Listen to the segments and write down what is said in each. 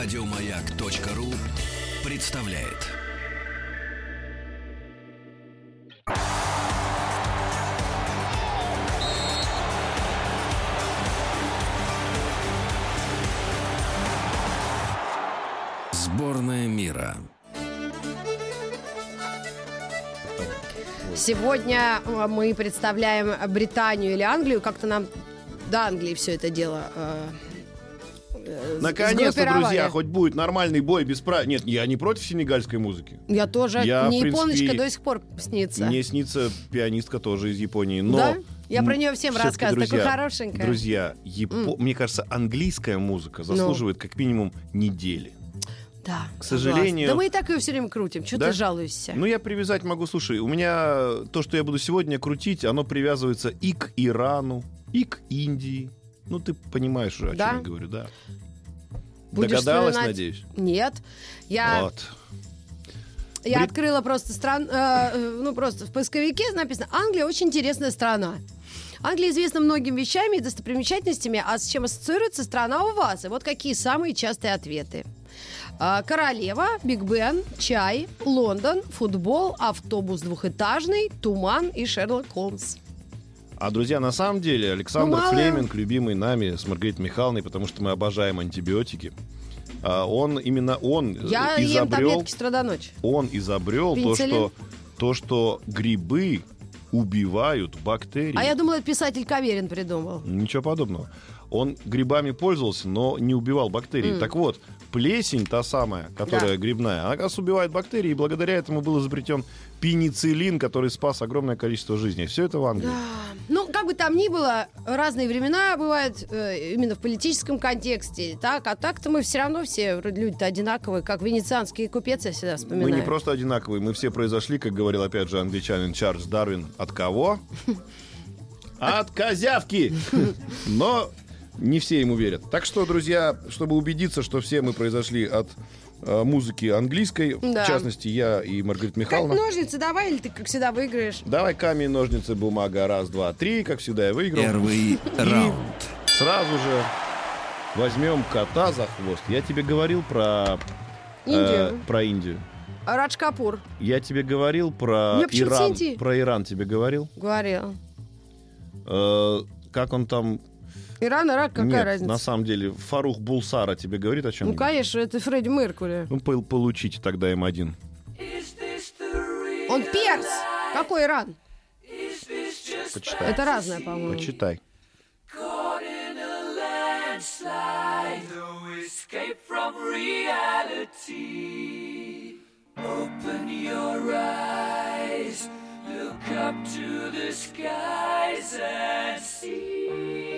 Радиомаяк.ру представляет. Сборная мира. Сегодня э, мы представляем Британию или Англию. Как-то нам до Англии все это дело э, Наконец-то, сгруппировали. друзья, хоть будет нормальный бой без прав... Нет, я не против сенегальской музыки. Я тоже. Я, Мне принципе, японочка до сих пор снится. Мне снится пианистка тоже из Японии, но... Да? Я про нее всем рассказываю. Друзья, хорошенькая. Друзья, Япо- мне кажется, английская музыка заслуживает как минимум недели. Да, К сожалению- Да мы и так ее все время крутим. Что Да? ты жалуешься? Ну, я привязать могу, слушай, у меня то, что я буду сегодня крутить, оно привязывается и к Ирану, и к Индии. Ну, ты понимаешь уже, о Да? чем я говорю, да. Будешь Догадалась, вспоминать? надеюсь? Нет. Я, Вот. я Брит- открыла просто стран, э, э, ну просто в поисковике написано Англия очень интересная страна. Англия известна многими вещами и достопримечательностями, а с чем ассоциируется страна у вас? И вот какие самые частые ответы. А, Королева, Биг Бен, чай, Лондон, футбол, автобус двухэтажный, туман и Шерлок Холмс. А, друзья, на самом деле Александр Ну, мало. Флеминг, любимый нами с Маргаритой Михайловной, потому что мы обожаем антибиотики, а, он, именно он э, Я ем изобрел, он изобрел то что, то, что грибы убивают бактерии. А я думала, это писатель Каверин придумал. Ничего подобного. Он грибами пользовался, но не убивал бактерии. М. Так вот, плесень, та самая, которая Да. грибная, она как раз убивает бактерии, и благодаря этому был изобретен пенициллин, который спас огромное количество жизней. Все это в Англии. Ну, как бы там ни было, разные времена бывают э, именно в политическом контексте. Так, а так-то мы все равно все вроде люди-то одинаковые, как венецианский купец, я всегда вспоминаю. Мы не просто одинаковые, мы все произошли, как говорил опять же англичанин Чарльз Дарвин, от кого? От козявки! Но не все ему верят. Так что, друзья, чтобы убедиться, что все мы произошли от музыки английской, Да. в частности, я и Маргарита Как Михайловна. ножницы давай, или ты, как всегда, выиграешь? Давай камень, ножницы, бумага. Раз, два, три. Как всегда, я выиграл. Первый раунд. Сразу же возьмем кота за хвост. Я тебе говорил про... э, Индию. про Индию. Радж Капур Я тебе говорил про Иран. Про Иран тебе говорил. говорил. Э, как он там... Иран, Ирак, какая Нет, разница? на самом деле, Фарух Булсара тебе говорит о чем? Ну, конечно, это Фредди Меркури. Ну, пол- получите тогда М1. Он перс! Какой Иран? Почитай. Это разное, по-моему. Почитай. Open your eyes, look up to the skies and see.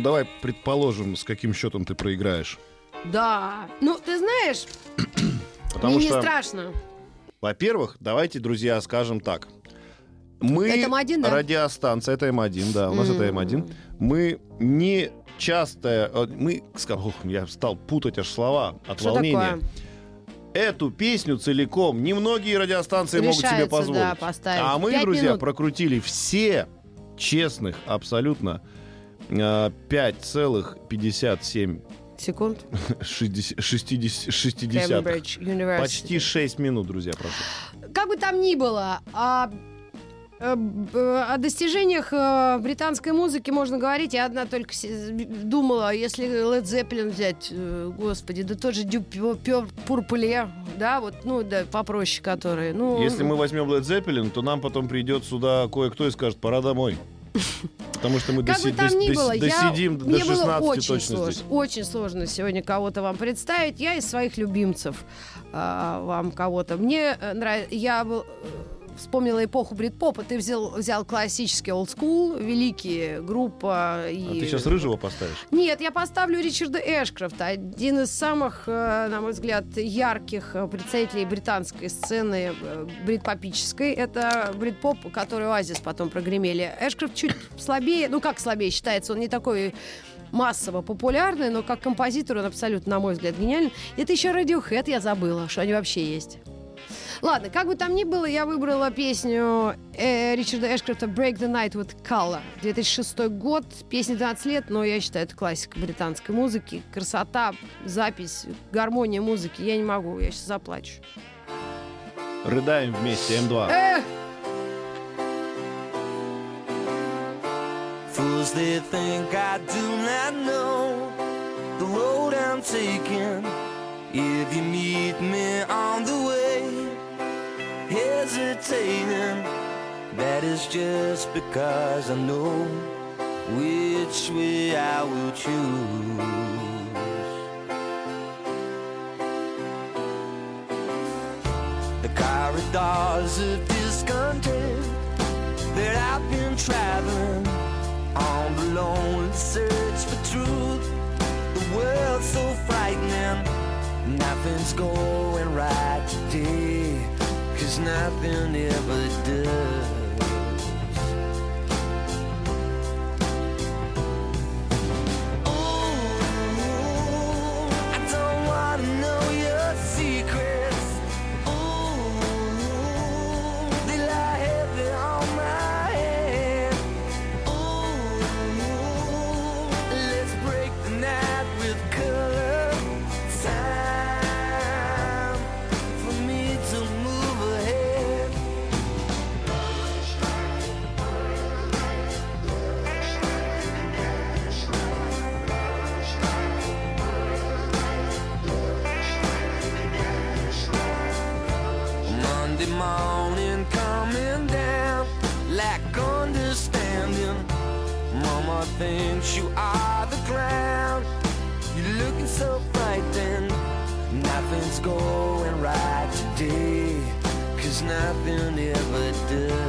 Ну, давай предположим, с каким счетом ты проиграешь. Да. Ну, ты знаешь, Потому мне что, не страшно. во-первых, давайте, друзья, скажем так. Мы Это М1, да? радиостанция, это М1, да, у нас это М1. Мы не часто, э, мы, ух, я стал путать аж слова от Что волнения. такое? Эту песню целиком немногие радиостанции могут себе позволить. да, поставить. а мы, друзья, минут. прокрутили все честных абсолютно 5,57 Секунд. 60, 60, 60 Cambridge University. Почти 6 минут, друзья, прошу. Как бы там ни было, а, э, о достижениях э, британской музыки можно говорить. Я одна только думала, если Led Zeppelin взять, э, господи, да тот же Purple, да, вот, ну, да, попроще которые. Ну, Если мы возьмем Led Zeppelin, то нам потом придет сюда кое-кто и скажет, пора домой. Потому что мы доси- бы там дос- ни дос- было, я, до мне было 16 очень точно сложно, здесь. очень сложно сегодня кого-то вам представить. Я из своих любимцев а, вам кого-то. Мне нравится, я был, э, вспомнила эпоху брит-попа. Ты взял, взял классический school, великие группа. И... А ты сейчас рыжего поставишь? Нет, я поставлю Ричарда Эшкрофта, один из самых, э, на мой взгляд, ярких э, представителей британской сцены э, брит-попической. Это брит-поп, который Оазис потом прогремели. Эшкрофт чуть слабее, ну как слабее считается, он не такой массово популярный, но как композитор он абсолютно, на мой взгляд, гениальный. Это еще Radiohead я забыла, что они вообще есть. Ладно, как бы там ни было, я выбрала песню э, Ричарда Эшкрофта «Break the Night with Color». 2006 год, песне 12 лет, но я считаю, это классика британской музыки. Красота, запись, гармония музыки. Я не могу, я сейчас заплачу. Рыдаем вместе, М2. Эх! Fools they think I do not know the road I'm taking. If you meet me on the way, that is just because I know which way I will choose. The corridors of discontent that I've been traveling on the lonely search for truth. The world's so frightening, nothing's going right nothing ever does. Thinks you are the clown. You're looking so frightened. Nothing's going right today, cause nothing ever does.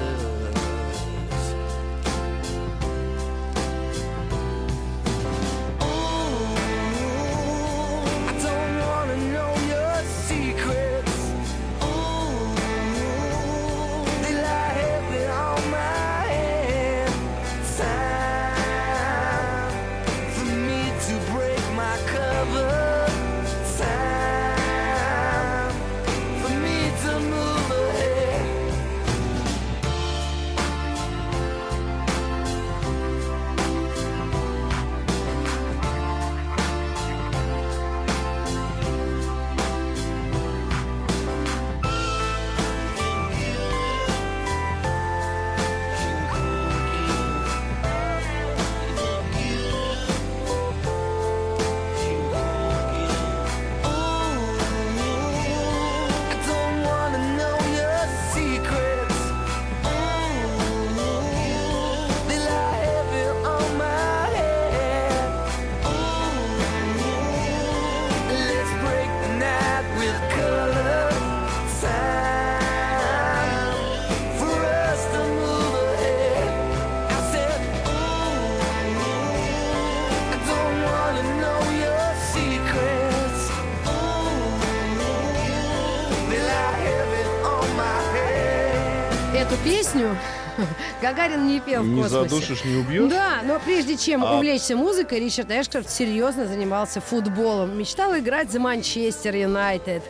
Гагарин не пел в Не космосе. задушишь, не убьешь? Да, но прежде чем А- увлечься музыкой, Ричард Эшкрофт серьезно занимался футболом. Мечтал играть за Манчестер Юнайтед.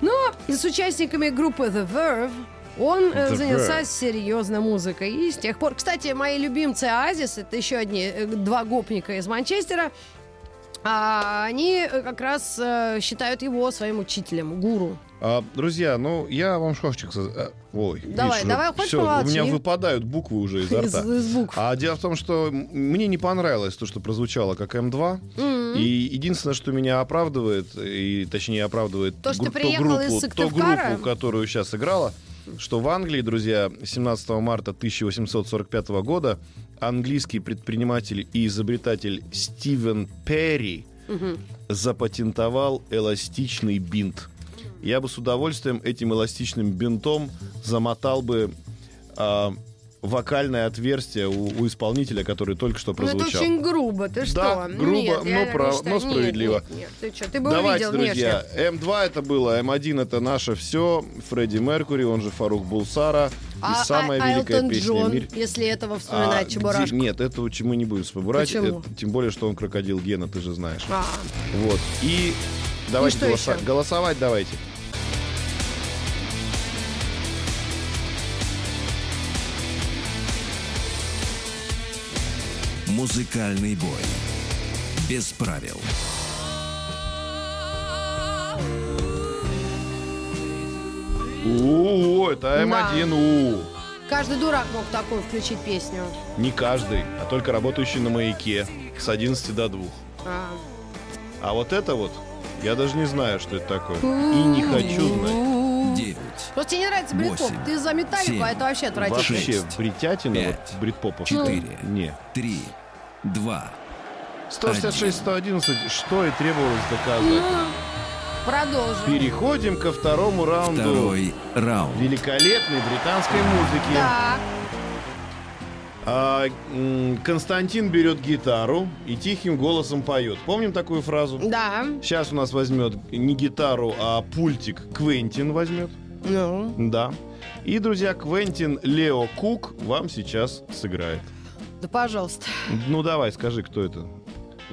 Но с участниками группы The Verve он э, The занялся Verve. серьезно музыкой. И с тех пор... Кстати, мои любимцы Оазис, это еще одни э, два гопника из Манчестера, а они э, как раз считают его своим учителем, гуру. А, друзья, ну, я вам что сказать. А, Ой, Давай, видишь, давай, всё, У меня выпадают буквы уже изо Из, рта. из букв. А дело в том, что мне не понравилось то, что прозвучало как М2. И единственное, что меня оправдывает, и точнее оправдывает То, что гру- приехал группу, из ту группу, которую сейчас играла, что в Англии, друзья, 17 марта 1845 года английский предприниматель и изобретатель Стивен Перри запатентовал эластичный бинт. Я бы с удовольствием этим эластичным бинтом замотал бы а, вокальное отверстие у, у исполнителя, который только что Ну, это прозвучал. очень грубо, ты что? грубо, Нет, но я прав- считаю. но справедливо. Нет, нет, нет, ты что, ты бы Давайте, увидел друзья, М2 это было, М1 это наше все, Фредди Меркури, он же Фарук Булсара, и А, самая а- великая Айлтон песня Джон, мире. если этого А, вспоминать где- Чебурашку. Нет, этого мы не будем вспоминать. Это- тем более, что он крокодил Гена, ты же знаешь. А, Вот. И давайте что голоса- еще? голосовать давайте. Музыкальный бой. Без правил. У, это М1, у. каждый дурак мог такую включить песню. Не каждый, а только работающий на маяке с 11 до 2. А. А вот это вот, я даже не знаю, что это такое. И не хочу знать. Девять. Просто тебе не нравится брит-поп. Восемь. Ты за металлику, Семь. а это вообще отвратительно. Вообще, Шесть. бритятина, Пять. вот, бритпопов. Четыре. Не. Три. Два. 166, 111, что и требовалось доказать. Продолжим. Переходим ко второму раунду Второй раунд. великолепной британской музыки. Так, А, Константин берет гитару и тихим голосом поет. Помним такую фразу? да. Сейчас у нас возьмет не гитару, а пультик Квентин возьмет. Ну, Да. И, друзья, Квентин Лео Кук вам сейчас сыграет. Да, пожалуйста. Ну, давай, скажи, кто это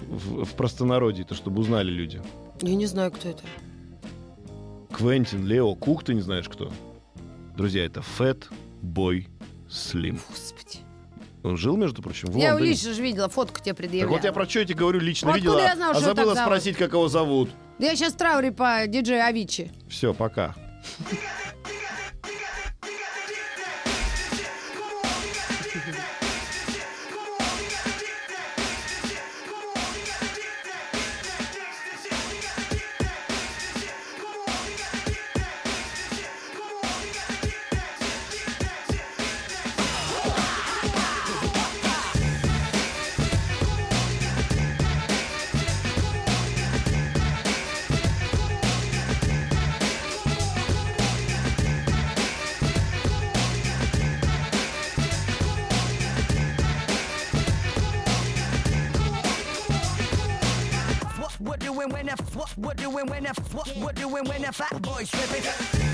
в, в простонародье-то, чтобы узнали люди. Я не знаю, кто это. Квентин Лео Кук, ты не знаешь кто? Друзья, это Фэт Бой Слим. Господи. Он жил, между прочим, в Я Лондоне. лично же видела, фотку тебе Так предъявляла. вот я про что я тебе говорю, лично Ну, видела, откуда я знала, а забыла так спросить, как его зовут. Да я сейчас в трауре по диджею Авичи. Все, пока. What doing when that what what doing when that fat boy stripping?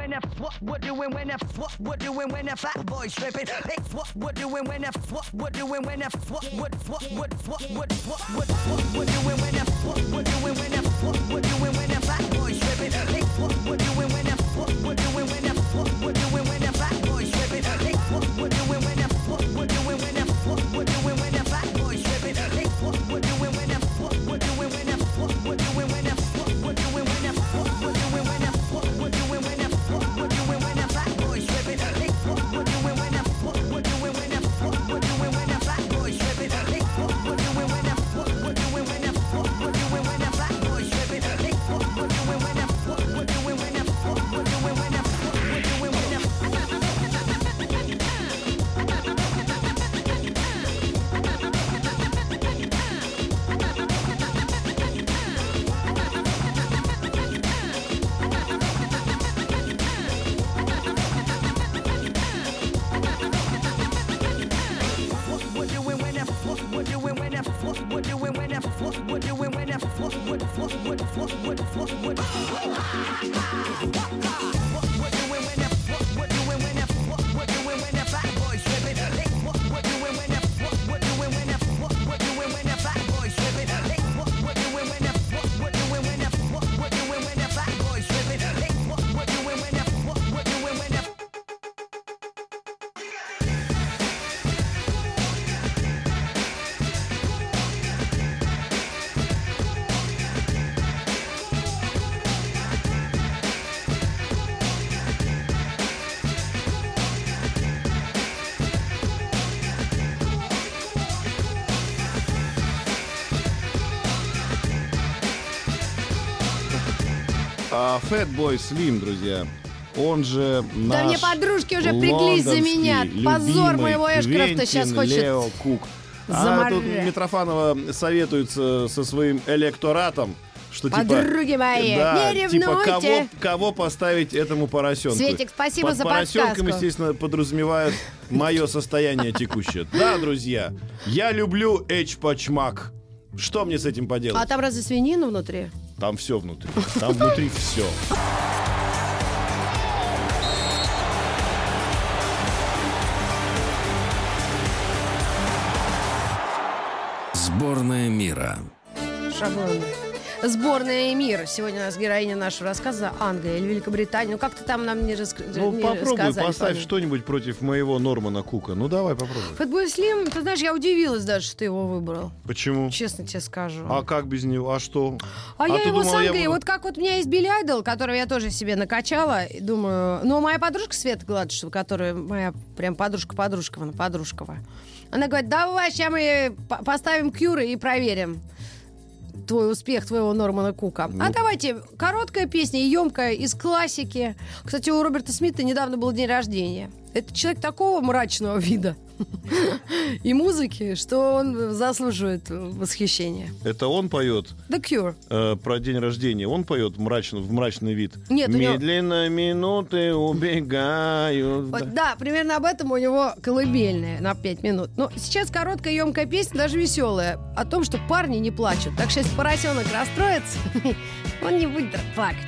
When that what what doing when that what what doing when that fat boy stripping? What what doing when that what what doing when that what what what what what what what what what what doing when that what what doing when that what what doing when that fat boy stripping? What what doing when that what what doing when that what what doing when that fat boy stripping? What what doing when Fatboy Slim, друзья, он же наш Да мне подружки уже приглись за меня. Позор моего Эшкрафта сейчас хочет Лео Кук. А тут Митрофанова советуется со своим электоратом, что типа... Подруги мои, да, не типа ревнуйте. кого, кого поставить этому поросенку. Светик, спасибо Под за поросенком, подсказку. естественно, подразумевают мое состояние текущее. Да, друзья, я люблю эчпачмак. Что мне с этим поделать? А там разве свинина внутри? Там все внутри. Там внутри все. Сборная мира. Шаблонно. Сборная мир. Сегодня у нас героиня нашего рассказа Англия или Великобритания. Ну, как-то там нам не, раск... Ну, не попробуй рассказали, поставь что-нибудь против моего Нормана Кука. Ну, давай попробуй. Фэтбой Слим, ты знаешь, я удивилась даже, что ты его выбрал. Почему? Честно тебе скажу. А как без него? А что? А, я ты его с думала, я Англией, буду- вот как вот у меня есть Билли Айдол, которого я тоже себе накачала, и думаю, ну, моя подружка Света Гладышева, которая моя прям подружка-подружкова, она подружкова, она говорит, давай, сейчас мы по- поставим кюры и проверим твой успех твоего Нормана Кука. Ну. А давайте, короткая песня, емкая, из классики. Кстати, у Роберта Смита недавно был день рождения. Это человек такого мрачного вида и музыки, что он заслуживает восхищения. Это он поет The Cure. э, про день рождения. Он поет мрачно, в мрачный вид. Нет, у него- Медленно минуты убегают. Вот, да, примерно об этом у него колыбельная на 5 минут. Но сейчас короткая емкая песня, даже веселая, о том, что парни не плачут. Так что если поросенок расстроится, он не будет плакать.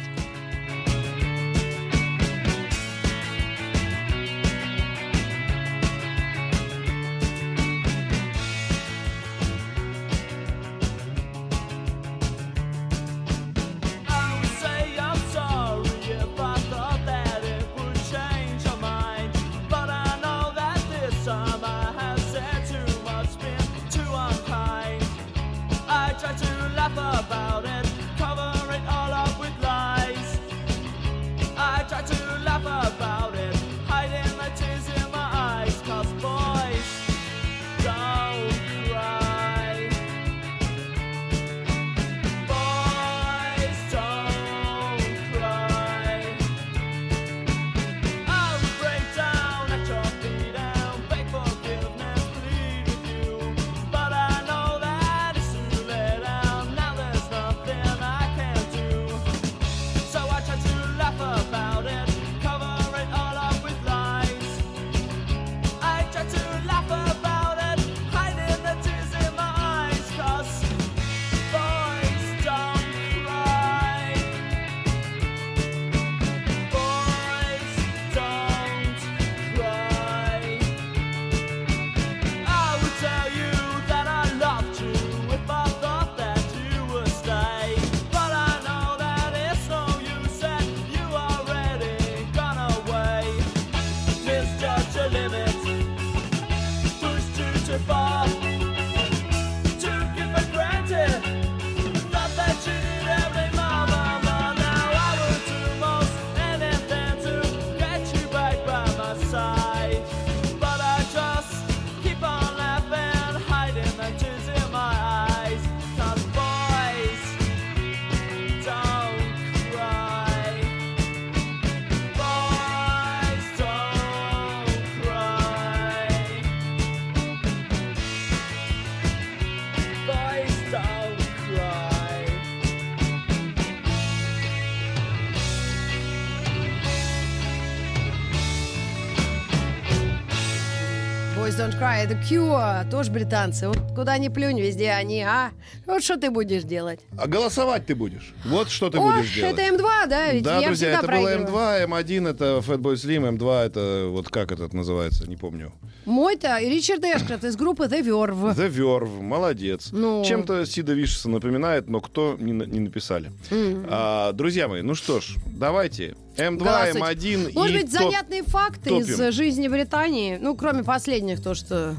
Cry, The Cure, тоже британцы. Вот куда ни плюнь, везде они, а? Вот что ты будешь делать? А голосовать ты будешь. Вот что ты О, будешь делать. это М2, да? Ведь да, я друзья, это было проигрываю. М2, М1 это Fatboy Slim, М2 это вот как этот называется, не помню. Мой-то и Ричард Эшкрот из группы The Verve. The Verve, молодец. Ну. Чем-то Сида Вишеса напоминает, но кто не, не написали. А, друзья мои, ну что ж, давайте. М2, Голосуйте. М1 Может и быть, топ- занятные факты топим. из э, жизни Британии? Ну, кроме последних, то, что...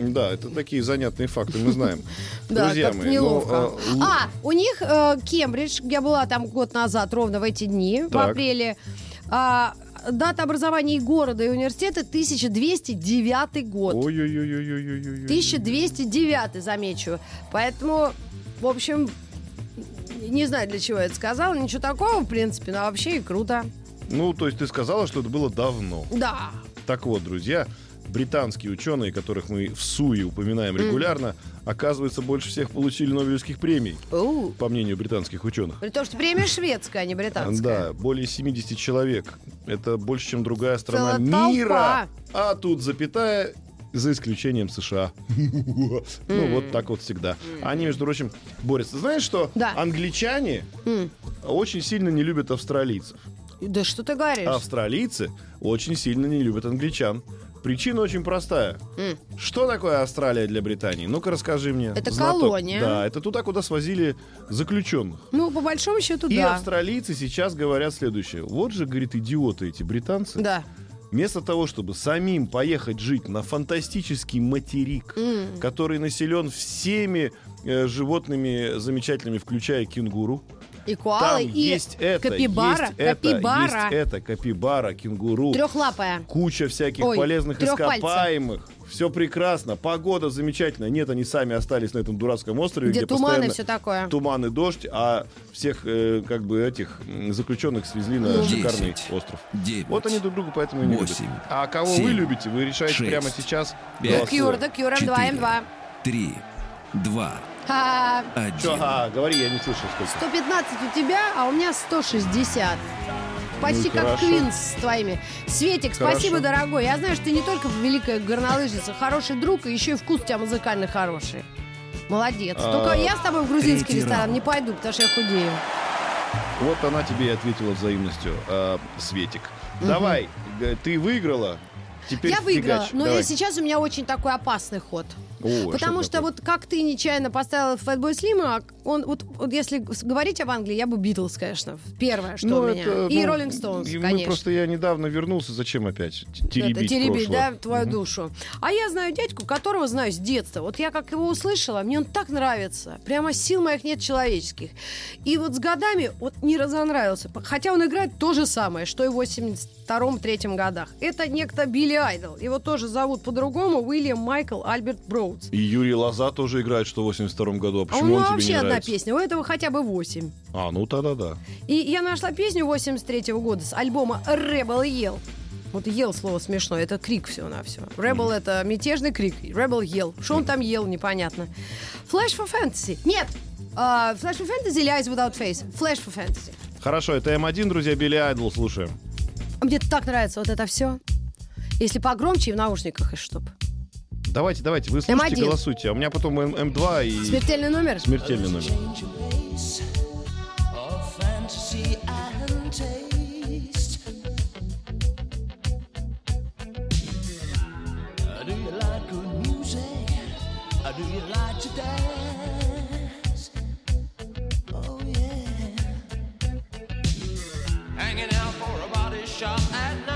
Да, это такие занятные факты, мы знаем. Да, Друзья мои, неловко. ну, а, а, у них э, Кембридж, я была там год назад, ровно в эти дни, в апреле. А, дата образования и города и университета 1209 год. Ой-ой-ой-ой-ой-ой-ой. 1209, замечу. Поэтому, в общем, не знаю, для чего я это сказала. Ничего такого, в принципе, но вообще и круто. Ну, то есть ты сказала, что это было давно. Да. Так вот, друзья, британские ученые, которых мы в СУИ упоминаем регулярно, оказывается, больше всех получили Нобелевских премий, У. по мнению британских ученых. При том, что премия шведская, а не британская. Да, более 70 человек. Это больше, чем другая страна Целая толпа. мира. А тут запятая за исключением США. Ну, вот так вот всегда. Они, между прочим, борются. Знаешь что? Да. Англичане очень сильно не любят австралийцев. Да что ты говоришь? Австралийцы очень сильно не любят англичан. Причина очень простая. Что такое Австралия для Британии? Ну-ка расскажи мне. Это Знаток. колония. Да, это туда, куда свозили заключенных. Ну, по большому счету, И да. австралийцы сейчас говорят следующее. Вот же, говорит, идиоты эти британцы. Да. Вместо того, чтобы самим поехать жить на фантастический материк, который населен всеми э, животными замечательными, включая кенгуру. И коалы, Там и есть это, капибара. есть это, капибара. есть это, капибара, кенгуру. Трехлапая. Куча всяких Ой, полезных ископаемых. Все прекрасно, погода замечательная. Нет, они сами остались на этом дурацком острове, Где где, туманы постоянно и все такое. туман и дождь, а всех э, как бы этих заключенных свезли на Десять. шикарный остров. Девять. Вот они друг друга поэтому и не любят. Восемь. А кого вы Семь. любите, вы решаете Шесть. прямо сейчас. Пять. голосуя. Кьюр, да Кьюр, М2, Четыре. М2. Ха, Чё, Один. ага, говори, я не слышал сколько. 115 у тебя, а у меня 160. Почти Ну, как хорошо. Квинс с твоими. Светик, спасибо, Хорошо. дорогой. Я знаю, что ты не только великая горнолыжница, хороший друг, и еще и вкус у тебя музыкальный хороший. Молодец. А, Только я с тобой в грузинский третий ресторан раунд. не пойду, потому что я худею. Вот она тебе и ответила взаимностью, э, Светик. Давай, г- ты выиграла. Теперь я выиграла, фигач. но Давай. сейчас у меня очень такой опасный ход. О, Потому что такое? вот как ты нечаянно поставила Фэтбой Слима, он вот, вот если говорить об Англии, я бы Битлз, конечно, первое, что Ну, у меня. это, и ну, Роллинг Стоунс, и мы конечно. просто я недавно вернулся, зачем опять т- Это теребить, теребить, прошлое? да, твою душу. А я знаю дядьку, которого знаю с детства. Вот я как его услышала, мне он так нравится. Прямо сил моих нет человеческих. И вот с годами вот не разонравился. Хотя он играет то же самое, что и в 82-3 годах. Это некто Билли Айдол. Его тоже зовут по-другому Уильям Майкл Альберт Броудс. И Юрий Лоза тоже играет, что в 82 году. А А у почему него он тебе вообще не одна нравится? песня, у этого хотя бы 8. А, ну тогда да. И я нашла песню 83 года с альбома Rebel Yell. Вот ел слово смешно, это крик все на все. Rebel это мятежный крик, Rebel ел. Что он там ел, непонятно. Flash for Fantasy. Нет, а, Flash for Fantasy или Eyes Without Face? Flash for Fantasy. Хорошо, это М1, друзья, Билли Айдл, слушаем. А Мне так нравится вот это все. Если погромче и в наушниках, и чтоб. Давайте, давайте, вы слушайте, М1. голосуйте. А у меня потом М- М2 и Смертельный номер? смертельный номер. Uh? Uh, Do you like to dance? Oh yeah. Hanging out for a body shop at night.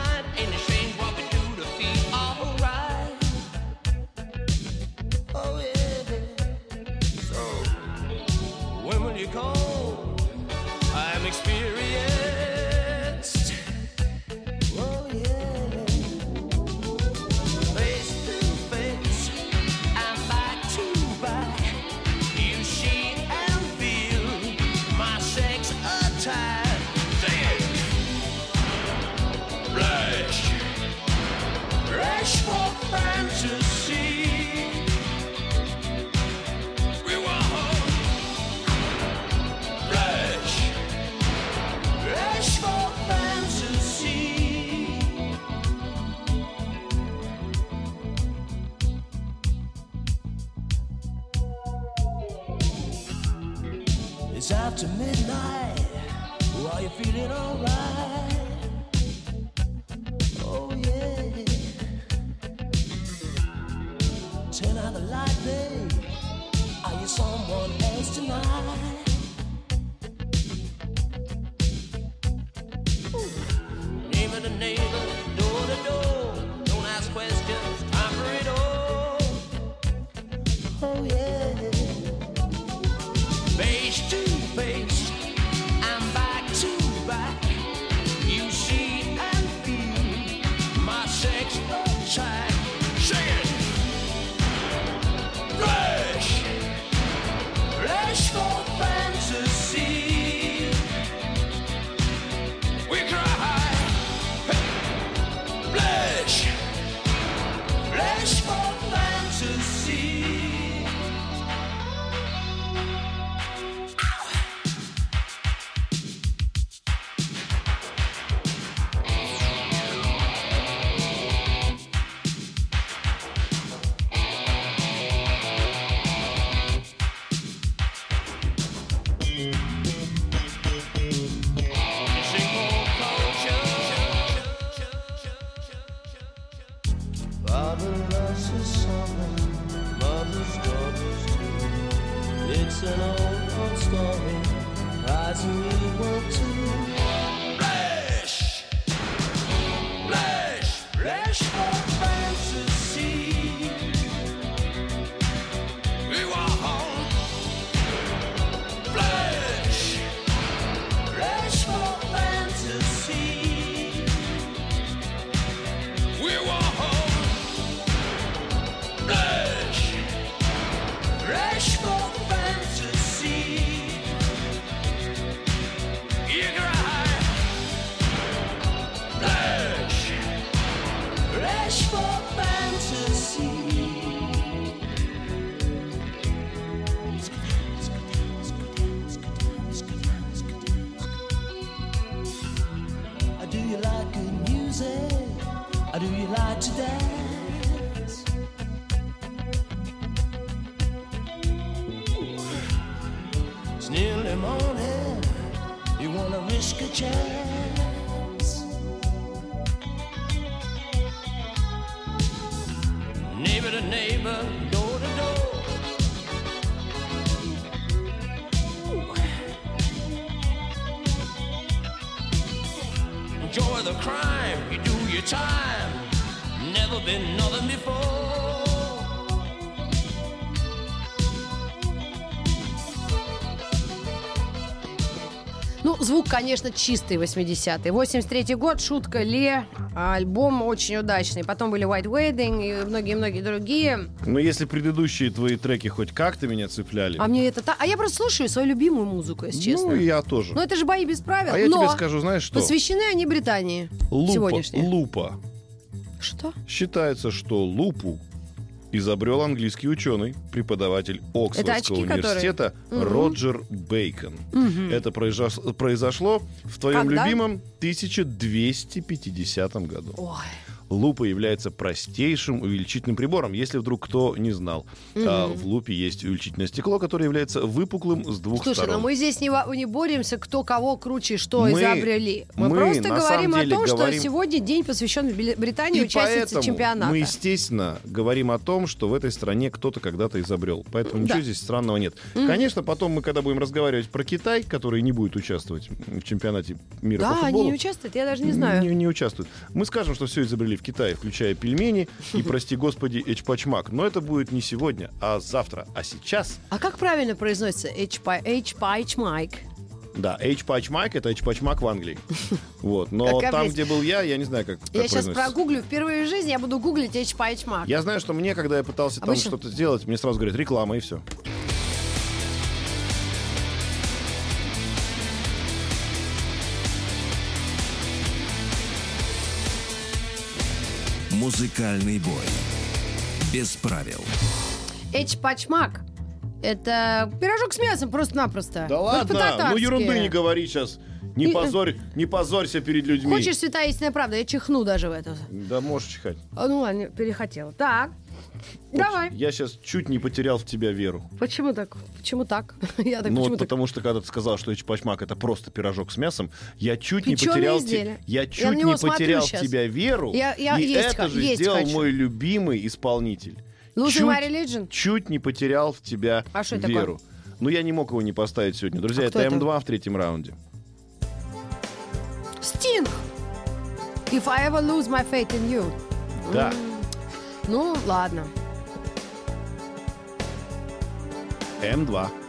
You? I'm experienced. Конечно, чистый 80-й. 83-й год, шутка Ле, а, альбом очень удачный. Потом были White Wedding и многие-многие другие. Но если предыдущие твои треки хоть как-то меня цепляли, А мне это так... А я просто слушаю свою любимую музыку, если честно. ну и я тоже. Но это же бои без правил. А я но тебе скажу, знаешь что? посвящены они Британии. Лупа, лупа. Что? Считается, что лупу изобрел английский ученый, преподаватель Оксфордского очки, которые? университета Роджер Бейкон. Это произош- произошло в твоем Когда? любимом 1250 году. Ой. Лупа является простейшим увеличительным прибором, если вдруг кто не знал. А, в лупе есть увеличительное стекло, которое является выпуклым с двух Слушай, сторон. но мы здесь не, не боремся, кто кого круче, что Мы- изобрели. Мы, мы просто говорим о том, говорим- что сегодня день посвящен Британии, И участнице чемпионата. мы, естественно, говорим о том, что в этой стране кто-то когда-то изобрел. Поэтому Да. ничего здесь странного нет. Конечно, потом мы, когда будем разговаривать про Китай, который не будет участвовать в чемпионате мира по Да, они футболу, не участвуют, я даже не знаю. Не, не участвуют. Мы скажем, что все изобрели в Китае, включая пельмени и, прости господи, эчпачмак. Но это будет не сегодня, а завтра. А сейчас, А как правильно произносится H-Page да, эчпачмак — это эчпачмак в Англии. Вот. Но там, где был я, я не знаю, как, Я сейчас прогуглю. Впервые в жизни я буду гуглить H-Page Я знаю, что мне, когда я пытался там что-то сделать, мне сразу говорят реклама и все. Музыкальный бой. Без правил. H-Пачмак. Это пирожок с мясом просто-напросто. Да ладно, ну ерунды не говори сейчас. Не И- позорь, не позорься перед людьми. Хочешь святая истинная правда? Я чихну даже в это. Да можешь чихать. А, ну ладно, перехотела. Так. Давай. Я сейчас чуть не потерял в тебя веру. Почему так? Почему так? Я так ну, вот потому что когда ты сказал, что эчпачмак это просто пирожок с мясом, я чуть не Печёное потерял, те- изделие. я Я чуть него не потерял в тебя веру. Я- я и есть это же есть сделал хочу. мой любимый исполнитель. Losing чуть, my religion? чуть не потерял в тебя А веру. такое? Ну, я не мог его не поставить сегодня. Друзья, А это кто это? М2 в третьем раунде. Стинг. If I ever lose my faith in you. Да. Ну, ладно. М2.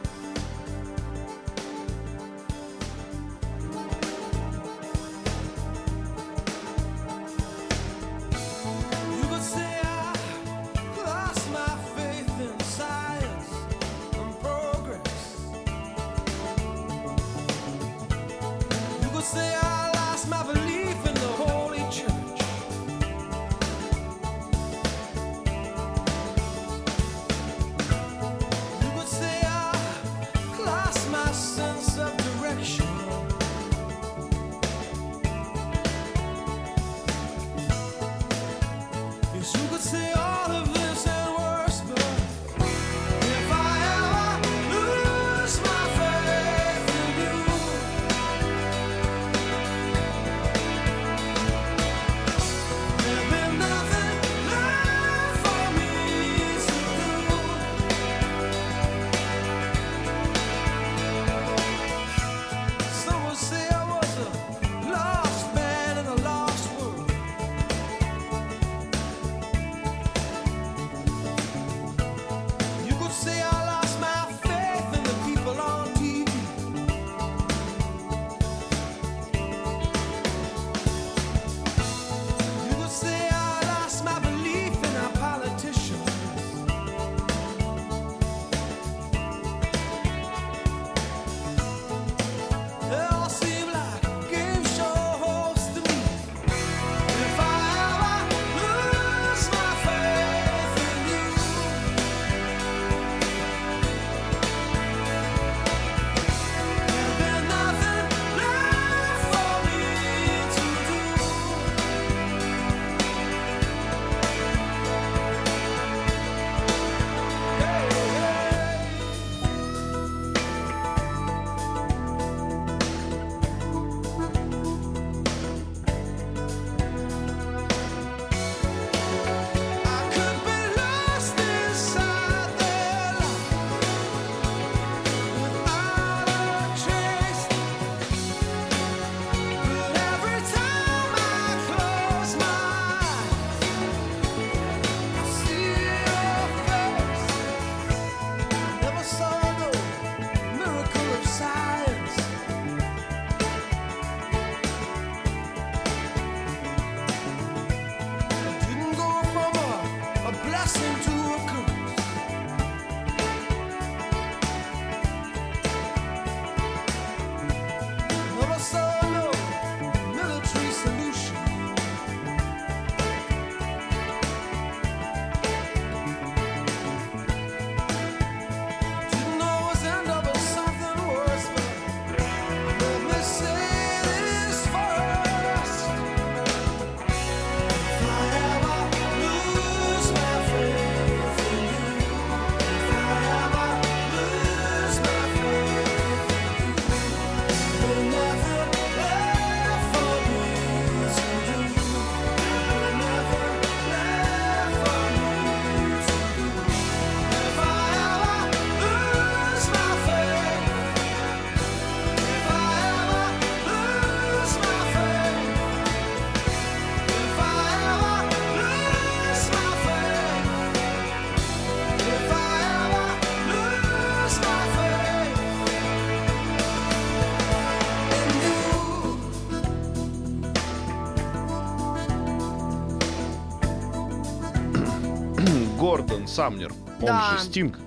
Самнер, он Да. же Стинг.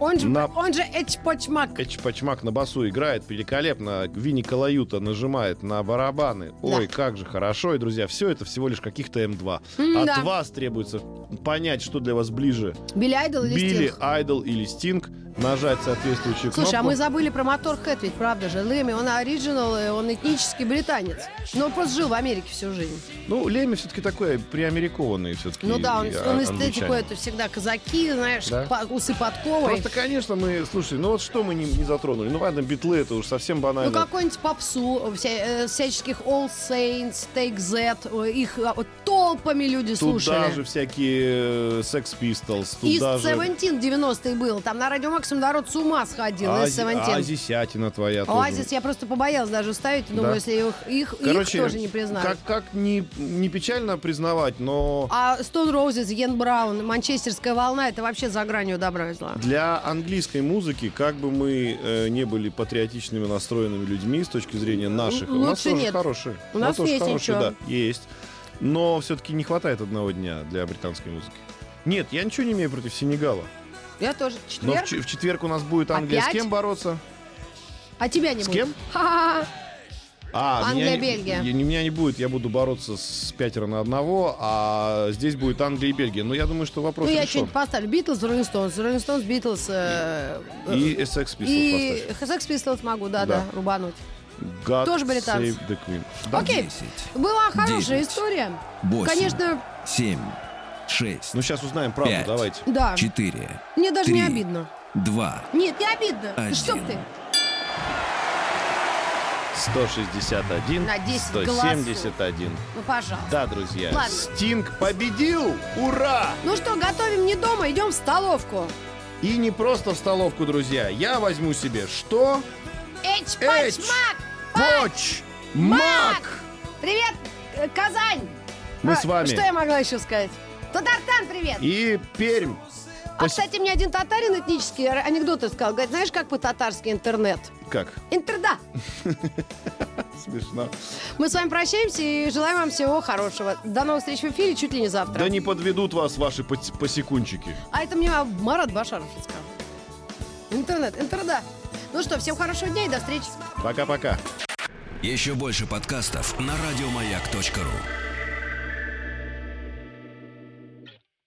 Он же, На- он же Эчпочмак. Эч Пачмак на басу играет великолепно. Винни Калаюта нажимает на барабаны. Ой, как же хорошо. И, друзья, все это всего лишь каких-то М2. От да. вас требуется понять, что для вас ближе. Билли Айдол или Билли, Стинг? Айдол или Стинг. Нажать соответствующую Слушай, а кнопку. мы забыли про Моторхед, ведь правда же. Лэми, он оригинал, и он этнический британец. Но он просто жил в Америке всю жизнь. Ну, Леми все-таки такой приамерикованный все-таки. Ну да, он, он эстетику англичанин. это всегда казаки, знаешь, Да. по- усы подковой. Просто, конечно, мы, слушай, ну вот что мы не, не затронули? Ну ладно, битлы, это уж совсем Ну, банально. какой-нибудь попсу, вся- э, всяческих All Saints, Take That, э, их а, толпами люди Туда слушали. же всякие э, Sex Pistols, туда же... Seventeen 90-е был. Там на радио Максимум народ с ума сходил из Seventeen. Азисятина твоя тоже. Оазис я просто побоялась даже ставить, думаю, Да. если их, их, их тоже не признают. Как, как не, не печально признавать, но А Stone Roses, Йен Браун, Манчестерская волна, это вообще за гранью добра и зла. для английской музыки, как бы мы э, не были патриотичными настроенными людьми с точки зрения наших, у нас тоже нет. хорошие. У нас тоже есть хорошие, ничего. да, есть. Но все-таки не хватает одного дня для британской музыки. Нет, я ничего не имею против Сенегала. Я тоже. Но в, Четверг? ч- в четверг у нас будет Англия Опять? с кем бороться? А тебя не С будет? кем? Ха-ха-ха. А, Англия, меня, не- Бельгия. я- меня не будет, я буду бороться с пятеро на одного, а здесь будет Англия и Бельгия. Но я думаю, что вопрос Ну, я решен. что-нибудь поставлю. Битлз, Роллинг Стоунс. Роллинг Стоунс, Битлз. э, э, И Sex Pistols И. Sex Pistols могу, да-да, Да. рубануть. God тоже британцы. save the Queen. Да. Окей. 10, Была хорошая Девять. история. Восемь. Конечно, 7, 6, Ну, сейчас узнаем правду, Пять. давайте. да. 4, Мне даже не три. обидно. 2, Нет, не обидно. Один. Что ты? 161, На 10 171. Ну, пожалуйста. Да, друзья, Ладно. Стинг победил! Ура! Ну что, готовим не дома, идем в столовку. И не просто в столовку, друзья. Я возьму себе что? Эч, Эч, пач, мак, Поч! Мак! Привет, э, Казань. Мы А, с вами. Что я могла еще сказать? Татарстан, привет. И Пермь. А, кстати, мне один татарин этнический анекдот сказал. Говорит, знаешь, как по-татарски интернет? Как? Интерда. Смешно. Мы с вами прощаемся и желаем вам всего хорошего. До новых встреч в эфире чуть ли не завтра. Да не подведут вас ваши пос- посекунчики. А это мне Марат Башаров сказал. Интернет, интерда. Ну что, всем хорошего дня и до встречи. Пока-пока. Еще больше подкастов на радиомаяк.ру.